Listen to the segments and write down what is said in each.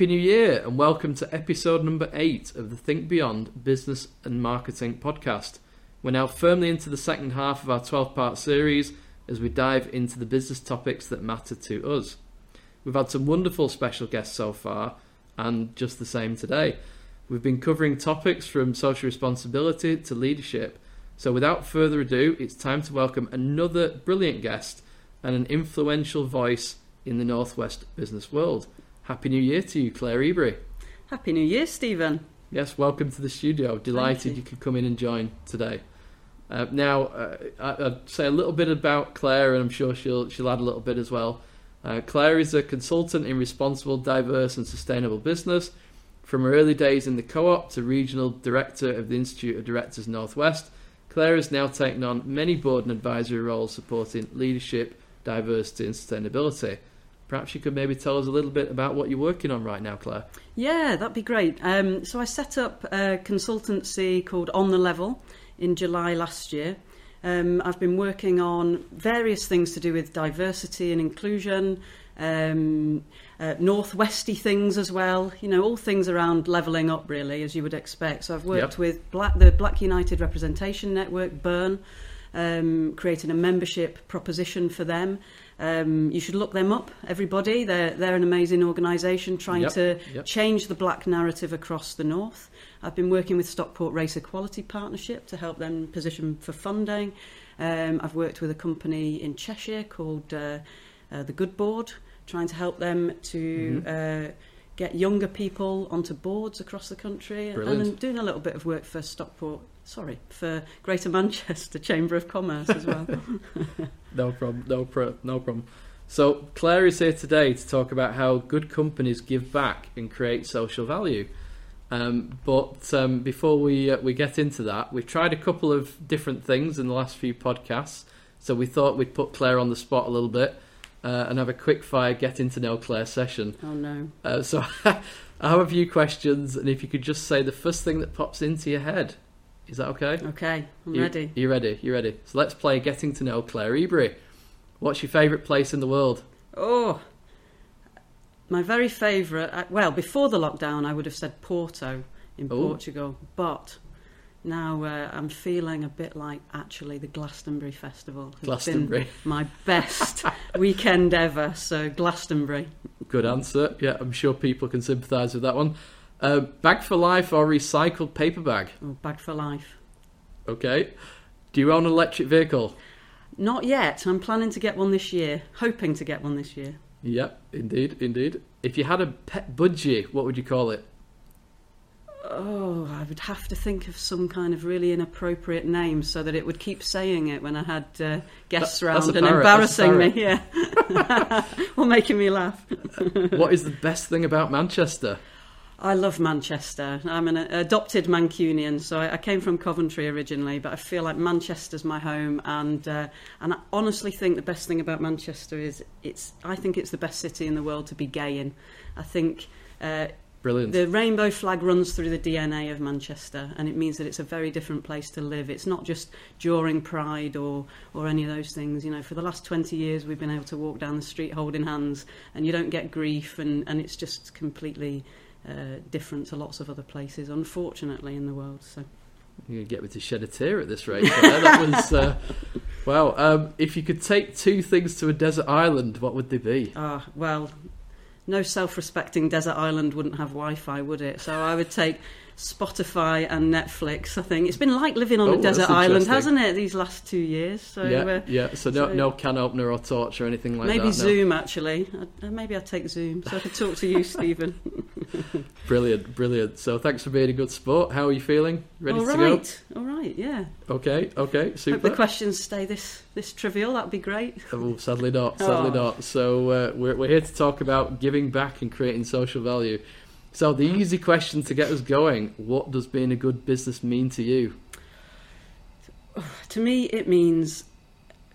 Happy New Year and welcome to episode number eight of the Think Beyond Business and Marketing podcast. We're now firmly into the second half of our 12 part series as we dive into the business topics that matter to us. We've had some wonderful special guests so far, and just the same today. We've been covering topics from social responsibility to leadership. So, without further ado, it's time to welcome another brilliant guest and an influential voice in the Northwest business world. Happy New Year to you, Claire Ebrey. Happy New Year, Stephen. Yes, welcome to the studio. Delighted you. you. could come in and join today. Uh, now, uh, I, I'll say a little bit about Claire, and I'm sure she'll she'll add a little bit as well. Uh, Claire is a consultant in responsible, diverse, and sustainable business. From her early days in the co-op to regional director of the Institute of Directors Northwest, Claire has now taken on many board and advisory roles supporting leadership, diversity, and sustainability. Perhaps you could maybe tell us a little bit about what you're working on right now, Claire. Yeah, that'd be great. Um, so I set up a consultancy called On the Level in July last year. Um, I've been working on various things to do with diversity and inclusion, um, uh, northwesty things as well. You know, all things around levelling up, really, as you would expect. So I've worked Yep. with Black, the Black United Representation Network, Burn, um, creating a membership proposition for them. Um, you should look them up, everybody. They're they're an amazing organisation trying Yep, to yep. change the black narrative across the north. I've been working with Stockport Race Equality Partnership to help them position for funding. Um, I've worked with a company in Cheshire called uh, uh, the Good Board, trying to help them to uh, get younger people onto boards across the country, Brilliant. and I'm doing a little bit of work for Stockport. Sorry, for Greater Manchester Chamber of Commerce as well. No problem. No pro- No problem. So Claire is here today to talk about how good companies give back and create social value. Um, but um, before we uh, we get into that, we've tried a couple of different things in the last few podcasts. So we thought we'd put Claire on the spot a little bit uh, and have a quick fire get to know Claire session. oh no. Uh, so I have a few questions, and if you could just say the first thing that pops into your head, is that okay? Okay, I'm You- ready. You ready? You ready? So let's play getting to know Claire Ebrey. What's your favourite place in the world? Oh, my very favourite. uh, Well, before the lockdown, I would have said Porto in Oh. Portugal, but now uh, I'm feeling a bit like actually the Glastonbury Festival has Glastonbury. been my best weekend ever. So Glastonbury. Good answer. Yeah, I'm sure people can sympathise with that one. Uh, bag for life or recycled paper bag? Oh, bag for life. Okay. Do you own an electric vehicle? Not yet. I'm planning to get one this year. Hoping to get one this year. Yep, indeed, indeed. If you had a pet budgie, what would you call it? Oh, I would have to think of some kind of really inappropriate name so that it would keep saying it when I had uh, guests That- and parrot, that's a embarrassing me. Yeah, or making me laugh. what is the best thing about Manchester? I love Manchester. I'm an adopted Mancunian, so I, I came from Coventry originally, but I feel like Manchester's my home, and uh, and I honestly think the best thing about Manchester is it's. I think it's the best city in the world to be gay in. I think. Uh, Brilliant. The rainbow flag runs through the DNA of Manchester, and it means that it's a very different place to live. It's not just during Pride or, or any of those things. You know, for the last 20 years, we've been able to walk down the street holding hands, and you don't get grief, and, and it's just completely uh, different to lots of other places, unfortunately, in the world. So, You're going to get me to shed a tear at this rate. That was. Uh, wow. Um, if you could take two things to a desert island, what would they be? ah, well, no self-respecting desert island wouldn't have Wi-Fi, would it? So I would take Spotify and Netflix. I think it's been like living on Oh, a desert island, hasn't it? These last two years. So yeah, uh, yeah. So no, so- no can opener or torch or anything like maybe that. Maybe Zoom actually. I, uh, maybe I'd take Zoom so I could talk to you, Stephen. Brilliant, brilliant. So thanks for being a good sport. How are you feeling? Ready all to right, all right, yeah. go? Okay, okay, Hope the questions stay this this trivial. That'd be great. Oh, sadly not. Sadly Oh. not. So uh, we're we're here to talk about giving back and creating social value. So the easy question to get us going: What does being a good business mean to you? To me, it means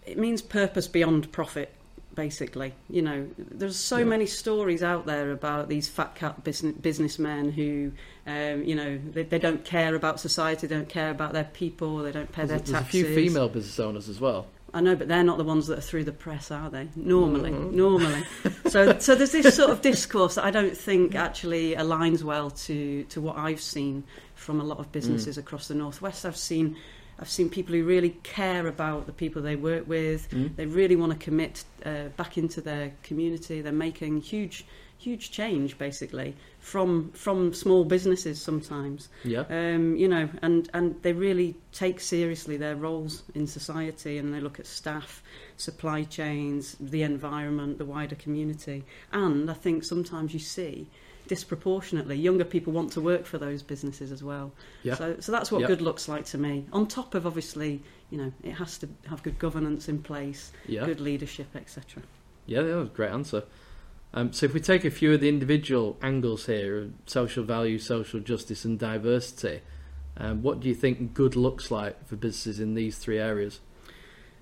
it means purpose beyond profit. Basically, you know, there's so Yeah. many stories out there about these fat cat business, businessmen who, um, you know, they, they don't care about society, they don't care about their people, they don't pay There's, their there's a few female business owners as well. I know, but they're not the ones that are through the press, are they? Normally, Mhm. normally. so, so there's this sort of discourse that I don't think actually aligns well to to what I've seen from a lot of businesses across the northwest. I've seen. I've seen people who really care about the people they work with. Mm. They really want to commit uh, back into their community. They're making huge, huge change, basically, from from small businesses sometimes. Yeah. Um, you know, and, and they really take seriously their roles in society and they look at staff, supply chains, the environment, the wider community. And I think sometimes you see disproportionately younger people want to work for those businesses as well. Yeah. So, so that's what Yeah. good looks like to me. On top of obviously, you know, it has to have good governance in place, Yeah. good leadership, etc. Yeah, that was a great answer. Um, so if we take a few of the individual angles here, social value, social justice, and diversity, um, what do you think good looks like for businesses in these three areas?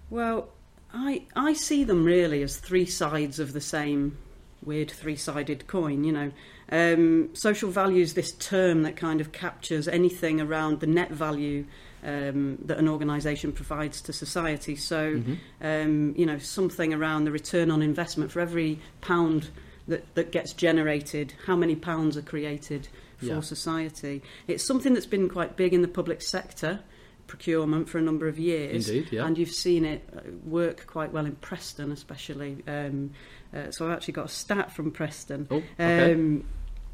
Well, I I see them really as three sides of the same weird three-sided coin. You know, um, social value is this term that kind of captures anything around the net value um, that an organisation provides to society. So, Mhm. um, you know, something around the return on investment for every pound that, that gets generated, how many pounds are created for Yeah. society. It's something that's been quite big in the public sector procurement for a number of years. Indeed, yeah. And you've seen it uh, work quite well in Preston, especially. Um, uh, so I've actually got a stat from Preston. Oh, okay. Um,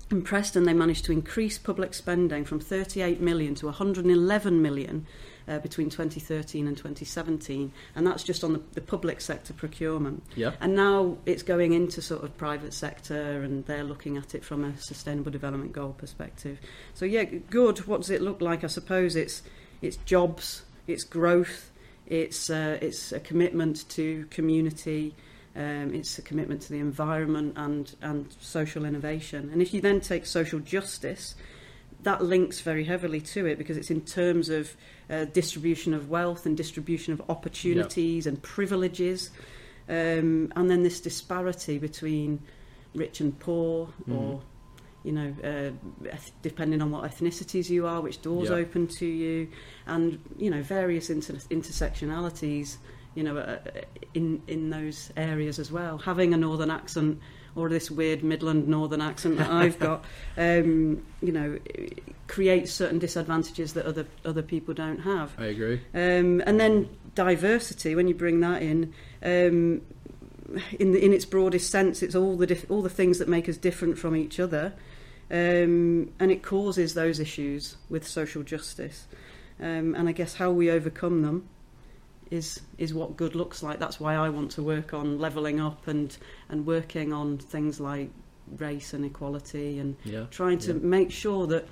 in Preston, they managed to increase public spending from 38 million to 111 million uh, between 2013 and 2017, and that's just on the, the public sector procurement. yeah. And now it's going into sort of private sector, and they're looking at it from a sustainable development goal perspective. So yeah, good. What does it look like? I suppose it's it's jobs, it's growth, it's uh, it's a commitment to community. Um, it's a commitment to the environment and, and social innovation. And if you then take social justice, that links very heavily to it because it's in terms of uh, distribution of wealth and distribution of opportunities and privileges. Um, and then this disparity between rich and poor, Mhm. or you know, uh, depending on what ethnicities you are, which doors Yeah. open to you, and you know, various inter- intersectionalities. You know, uh, in in those areas as well. Having a northern accent or this weird Midland northern accent that I've got, um, you know, creates certain disadvantages that other other people don't have. I agree. Um, and then diversity, when you bring that in, um, in the, in its broadest sense, it's all the diff- all the things that make us different from each other, um, and it causes those issues with social justice. Um, and I guess how we overcome them is is what good looks like. That's why I want to work on levelling up and and working on things like race and equality and Yeah. trying to Yeah. make sure that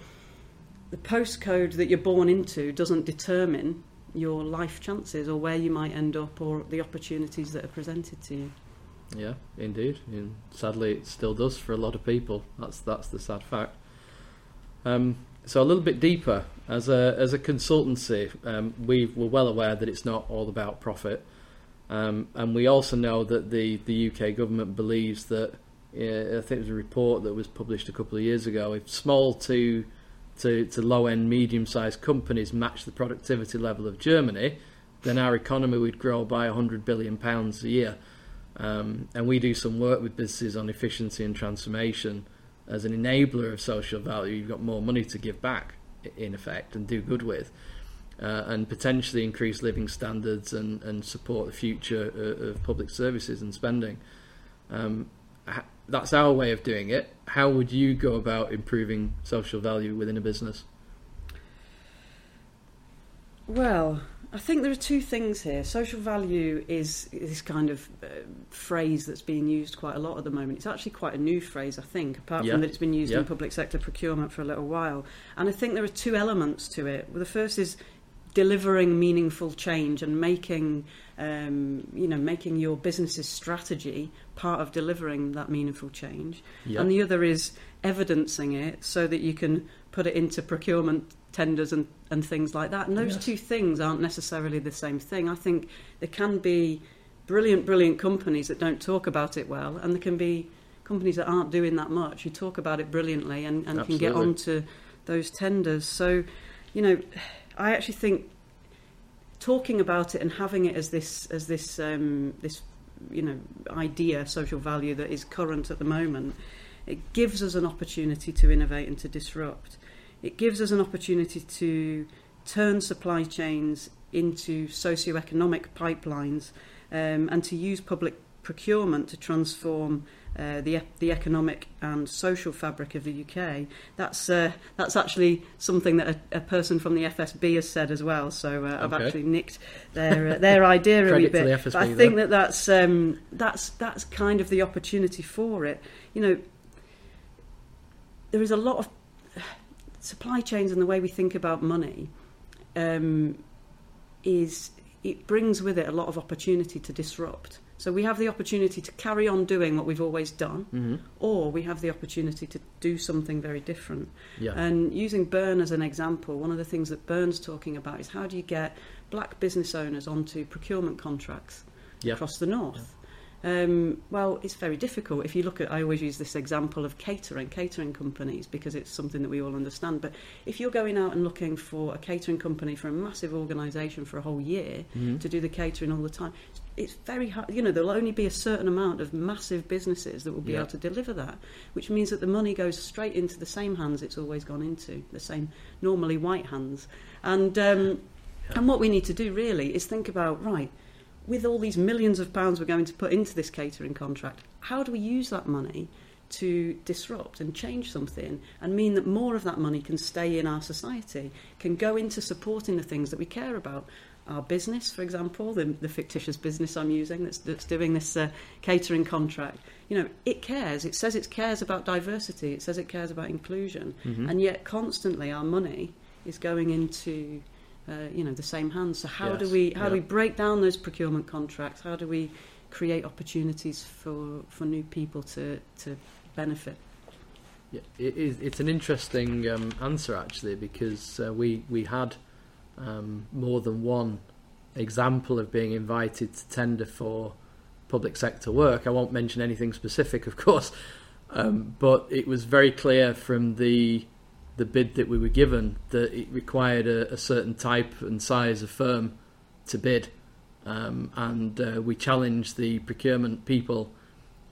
the postcode that you're born into doesn't determine your life chances or where you might end up or the opportunities that are presented to you. Yeah, indeed. And sadly, it still does for a lot of people. That's that's the sad fact. Um, so a little bit deeper, as a as a consultancy, um, we were well aware that it's not all about profit, um, and we also know that the the UK government believes that uh, I think it was a report that was published a couple of years ago. If small to to, to low end, medium sized companies match the productivity level of Germany, then our economy would grow by 100 billion pounds a year. Um, and we do some work with businesses on efficiency and transformation as an enabler of social value. You've got more money to give back, in effect, and do good with, uh, and potentially increase living standards and, and support the future of, of public services and spending. Um, that's our way of doing it. How would you go about improving social value within a business? Well, I think there are two things here. Social value is this kind of uh, phrase that's being used quite a lot at the moment. It's actually quite a new phrase, I think, apart Yeah. from that it's been used Yeah. in public sector procurement for a little while. And I think there are two elements to it. Well, the first is delivering meaningful change and making um, you know making your business's strategy part of delivering that meaningful change and the other is evidencing it so that you can put it into procurement tenders and, and things like that. And those Yes. two things aren't necessarily the same thing. I think there can be brilliant, brilliant companies that don't talk about it well, and there can be companies that aren't doing that much who talk about it brilliantly and, and can get onto those tenders. So, you know, I actually think talking about it and having it as this as this um, this you know idea, social value that is current at the moment, it gives us an opportunity to innovate and to disrupt. It gives us an opportunity to turn supply chains into socio-economic pipelines um, and to use public procurement to transform uh, the the economic and social fabric of the UK. That's uh, that's actually something that a, a, person from the FSB has said as well. So uh, I've actually nicked their uh, their idea a wee bit. but I think that that's um, that's that's kind of the opportunity for it. You know, there is a lot of supply chains and the way we think about money um, is it brings with it a lot of opportunity to disrupt. So we have the opportunity to carry on doing what we've always done, mm-hmm. or we have the opportunity to do something very different. Yeah. And using Burn as an example, one of the things that Burn's talking about is how do you get black business owners onto procurement contracts yeah. across the north? Um, well, it's very difficult. If you look at, I always use this example of catering, catering companies, because it's something that we all understand. But if you're going out and looking for a catering company for a massive organisation for a whole year mm-hmm. to do the catering all the time, it's very hard. You know, there'll only be a certain amount of massive businesses that will be yeah. able to deliver that, which means that the money goes straight into the same hands it's always gone into, the same normally white hands. And um, yeah. and what we need to do really is think about right with all these millions of pounds we're going to put into this catering contract, how do we use that money to disrupt and change something and mean that more of that money can stay in our society, can go into supporting the things that we care about? Our business, for example, the, the fictitious business I'm using that's, that's doing this uh, catering contract, you know, it cares. It says it cares about diversity. It says it cares about inclusion. Mm-hmm. And yet, constantly, our money is going into uh, you know the same hands. So how yes. do we how yeah. do we break down those procurement contracts? How do we create opportunities for for new people to to benefit? Yeah, it is, it's an interesting um, answer actually because uh, we we had um, more than one example of being invited to tender for public sector work. I won't mention anything specific, of course, um, but it was very clear from the the bid that we were given that it required a, a certain type and size of firm to bid, um, and uh, we challenged the procurement people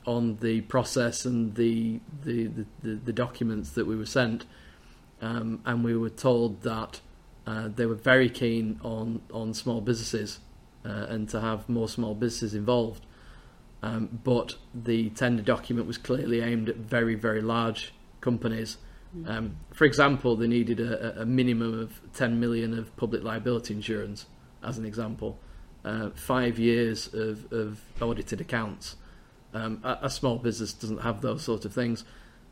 on the process and the the, the, the, documents that we were sent, um, and we were told that uh, they were very keen on on small businesses uh, and to have more small businesses involved. Um, but the tender document was clearly aimed at very very large companies um, for example, they needed a, a, minimum of 10 million of public liability insurance, as an example, uh, five years of, of audited accounts. Um, a, a, small business doesn't have those sort of things,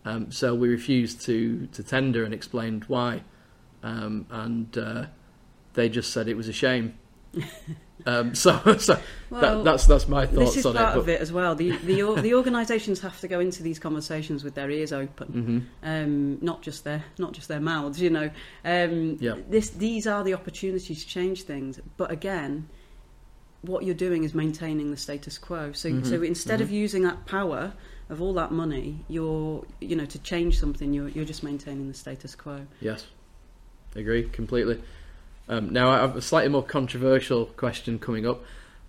um, so we refused to to tender and explained why, um, and uh, they just said it was a shame. Um, so, so well, that, that's that's my thoughts this is on part it. of it as well. The the, the organisations have to go into these conversations with their ears open, mm-hmm. um, not just their not just their mouths. You know, um, yeah. this these are the opportunities to change things. But again, what you're doing is maintaining the status quo. So mm-hmm. so instead mm-hmm. of using that power of all that money, you're you know to change something, you're you're just maintaining the status quo. Yes, agree completely. Um, now, I have a slightly more controversial question coming up.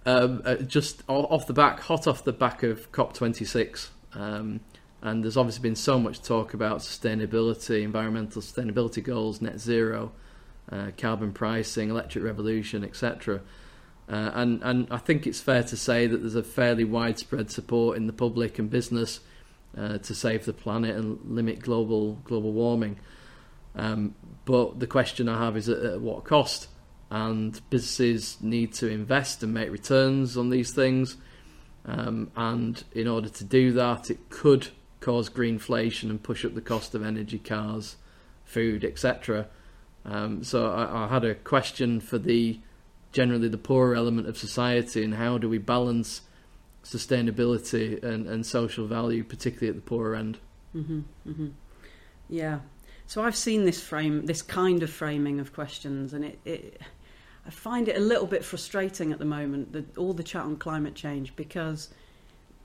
Um, uh, just off the back, hot off the back of COP26, um, and there's obviously been so much talk about sustainability, environmental sustainability goals, net zero, uh, carbon pricing, electric revolution, etc. Uh, and and I think it's fair to say that there's a fairly widespread support in the public and business uh, to save the planet and limit global global warming. Um, but the question I have is at, at what cost? And businesses need to invest and make returns on these things. Um, and in order to do that, it could cause greenflation and push up the cost of energy, cars, food, etc. Um, so I, I, had a question for the generally the poorer element of society and how do we balance sustainability and, and social value, particularly at the poorer end. Mm-hmm, mm-hmm. Yeah, so I've seen this frame, this kind of framing of questions, and it, it I find it a little bit frustrating at the moment, the, all the chat on climate change, because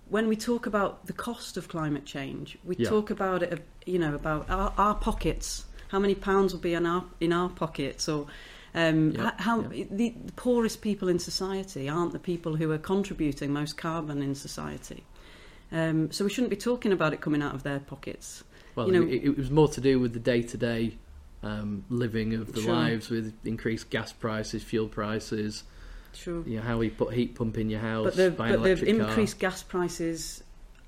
when we talk about the cost of climate change, we yeah. talk about it, you know, about our, our, pockets, how many pounds will be in our in our pockets, or Um, Yeah, how yeah. the, the poorest people in society aren't the people who are contributing most carbon in society. Um, so we shouldn't be talking about it coming out of their pockets. Well, you know- it, it was more to do with the day to day living of the Sure. lives with increased gas prices, fuel prices, Sure. you know, how we put heat pump in your house, But the, but the increased gas prices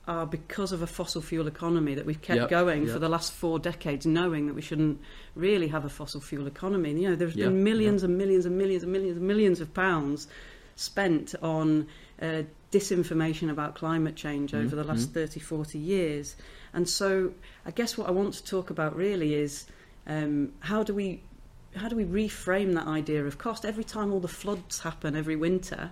are because of a fossil fuel economy that we've kept Yep, going yep. for the last four decades, knowing that we shouldn't really have a fossil fuel economy. You know, there's Yep, been millions and millions and millions and millions and millions of pounds spent on uh, disinformation about climate change over Mm, the last mm. 30, 40 years. And so I guess what I want to talk about really is um, how do we how do we reframe that idea of cost? Every time all the floods happen every winter,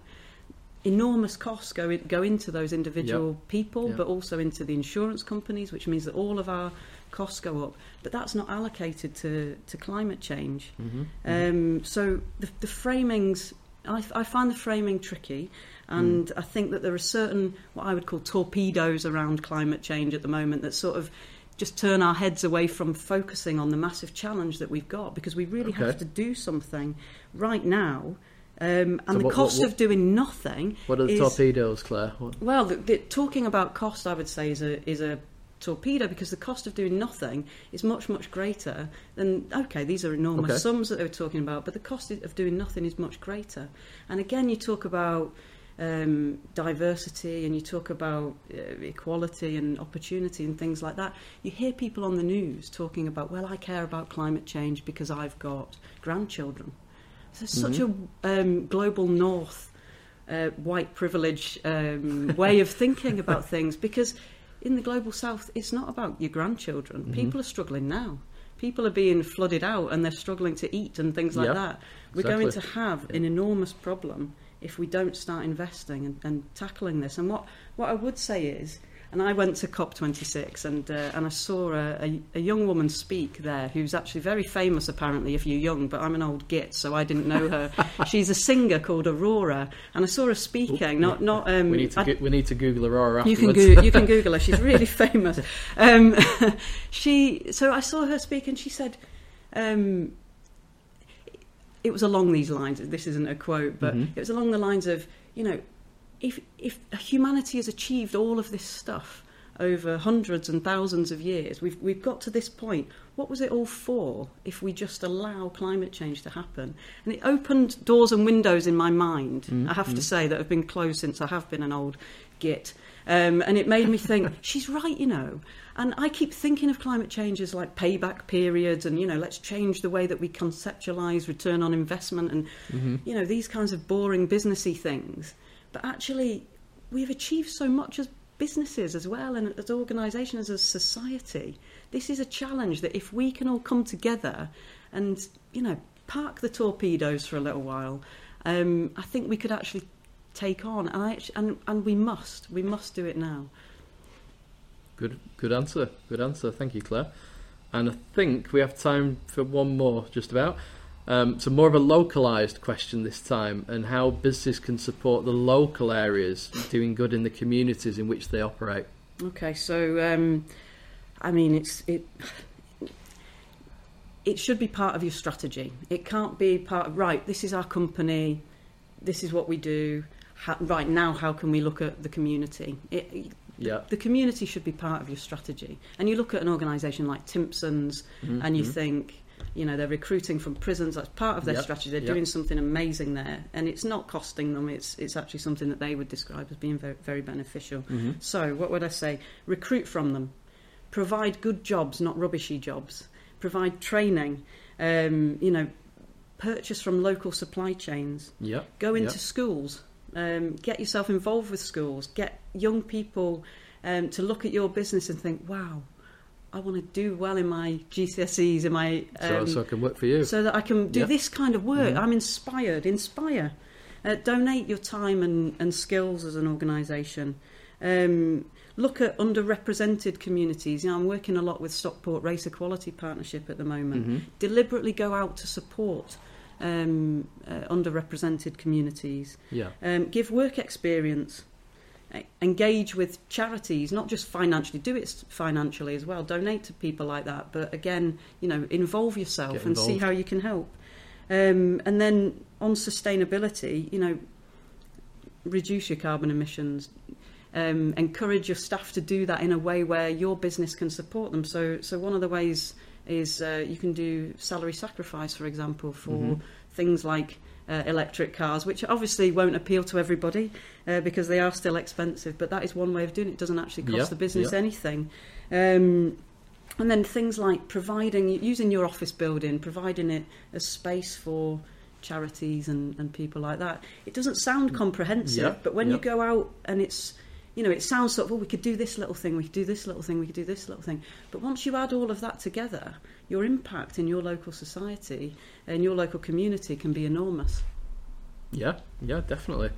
enormous costs go in, go into those individual people, Yep. but also into the insurance companies, which means that all of our costs go up. But that's not allocated to, to climate change. Mhm, mhm. Um, so the, the framings, I, I find the framing tricky, and Mm. I think that there are certain what I would call torpedoes around climate change at the moment that sort of just turn our heads away from focusing on the massive challenge that we've got because we really Okay. have to do something right now. Um, and So the what- what- cost what- of doing nothing what are the is- torpedoes, Claire? What, well, the, the, talking about cost, I would say, is a is a torpedo because the cost of doing nothing is much much greater than okay. These are enormous Okay. sums that they were talking about, but the cost of doing nothing is much greater. And again, you talk about um, diversity and you talk about uh, equality and opportunity and things like that. You hear people on the news talking about, well, I care about climate change because I've got grandchildren. So there's such a um, global north uh, white privilege um, way of thinking about things because in the global south it's not about your grandchildren Mhm. people are struggling now people are being flooded out and they're struggling to eat and things like Yeah, that we're going to exactly. have an enormous problem if we don't start investing and, and tackling this and what, what I would say is and I went to COP26 and, uh, and I saw a, a, a young woman speak there who's actually very famous apparently if you're young, but I'm an old git, so I didn't know her. She's a singer called Aurora, and I saw her speaking. Not not. Um, we need to I- go- we need to Google Aurora you can go- you can Google her. She's really famous. Um, she so I saw her speak, and she said. Um, it was along these lines. This isn't a quote, but Mhm. it was along the lines of, you know, if if humanity has achieved all of this stuff over hundreds and thousands of years, we've we've got to this point. What was it all for? If we just allow climate change to happen, and it opened doors and windows in my mind. Mm, I have to say that have been closed since I have been an old git, um, and it made me think she's right, you know. And I keep thinking of climate change as like payback periods, and you know, let's change the way that we conceptualize return on investment, and Mhm. you know these kinds of boring businessy things. But actually, we've achieved so much as businesses as well, and as organisations, as a society. This is a challenge that if we can all come together and you know park the torpedoes for a little while, um, I think we could actually take on, and, I, and and we must, we must do it now. Good, good answer. Good answer. Thank you, Claire. And I think we have time for one more, just about. Um, so more of a localized question this time, and how businesses can support the local areas doing good in the communities in which they operate. Okay, so um, I mean, it's it. It should be part of your strategy. It can't be part of right. This is our company. This is what we do. How, right now, how can we look at the community? It, Yeah. the community should be part of your strategy. And you look at an organisation like Timpson's, Mhm, and you mhm. think, you know, they're recruiting from prisons. That's part of their Yep, strategy. They're yep. doing something amazing there, and it's not costing them. It's it's actually something that they would describe as being very very beneficial. Mhm. So, what would I say? Recruit from them. Provide good jobs, not rubbishy jobs. Provide training. Um, you know, purchase from local supply chains. Yeah. Go into yeah. schools. Um, get yourself involved with schools. Get young people um, to look at your business and think, "Wow, I want to do well in my GCSEs, in my So, um, so I can work for you. so that I can do this kind of work. Mhm. I'm inspired. Inspire. Uh, donate your time and, and skills as an organisation. Um, look at underrepresented communities. You know, I'm working a lot with Stockport Race Equality Partnership at the moment. Mhm. Deliberately go out to support um, uh, underrepresented communities. Yeah. Um, give work experience. Engage with charities, not just financially. Do it financially as well. Donate to people like that. But again, you know, involve yourself and see how you can help. Um, and then on sustainability, you know, reduce your carbon emissions. Um, encourage your staff to do that in a way where your business can support them. So, so one of the ways is uh, you can do salary sacrifice, for example, for Mhm. things like uh, electric cars, which obviously won't appeal to everybody uh, because they are still expensive. But that is one way of doing it. It doesn't actually cost the business anything. Um, and then things like providing, using your office building, providing it as space for charities and, and people like that. It doesn't sound comprehensive, Yeah, but when you go out and it's, you know, it sounds sort of, oh, we could do this little thing, we could do this little thing, we could do this little thing. But once you add all of that together, your impact in your local society and your local community can be enormous. Yeah, yeah, definitely.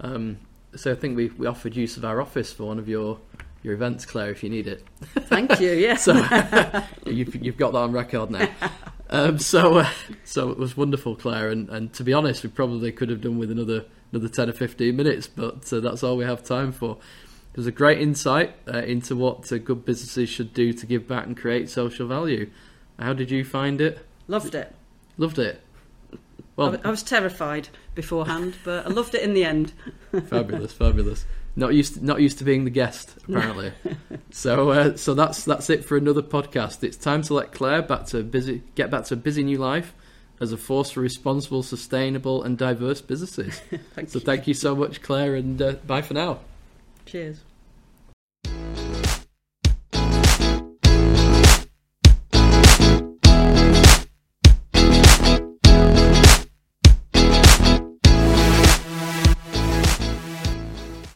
Um, so I think we, we offered use of our office for one of your, your events, Claire, if you need it. Thank you, yes. So you've, you've got that on record now. Um, so uh, so it was wonderful, Claire, and, and to be honest, we probably could have done with another another ten or fifteen minutes, but uh, that's all we have time for. It was a great insight uh, into what uh, good businesses should do to give back and create social value. How did you find it? Loved it. Loved it. I, Well, I was terrified beforehand, but I loved it in the end. fabulous, fabulous. Not used to, not used to being the guest apparently. so uh, so that's that's it for another podcast. It's time to let Claire back to busy get back to a busy new life as a force for responsible, sustainable, and diverse businesses. Thank so you. thank you so much, Claire, and uh, bye for now. Cheers.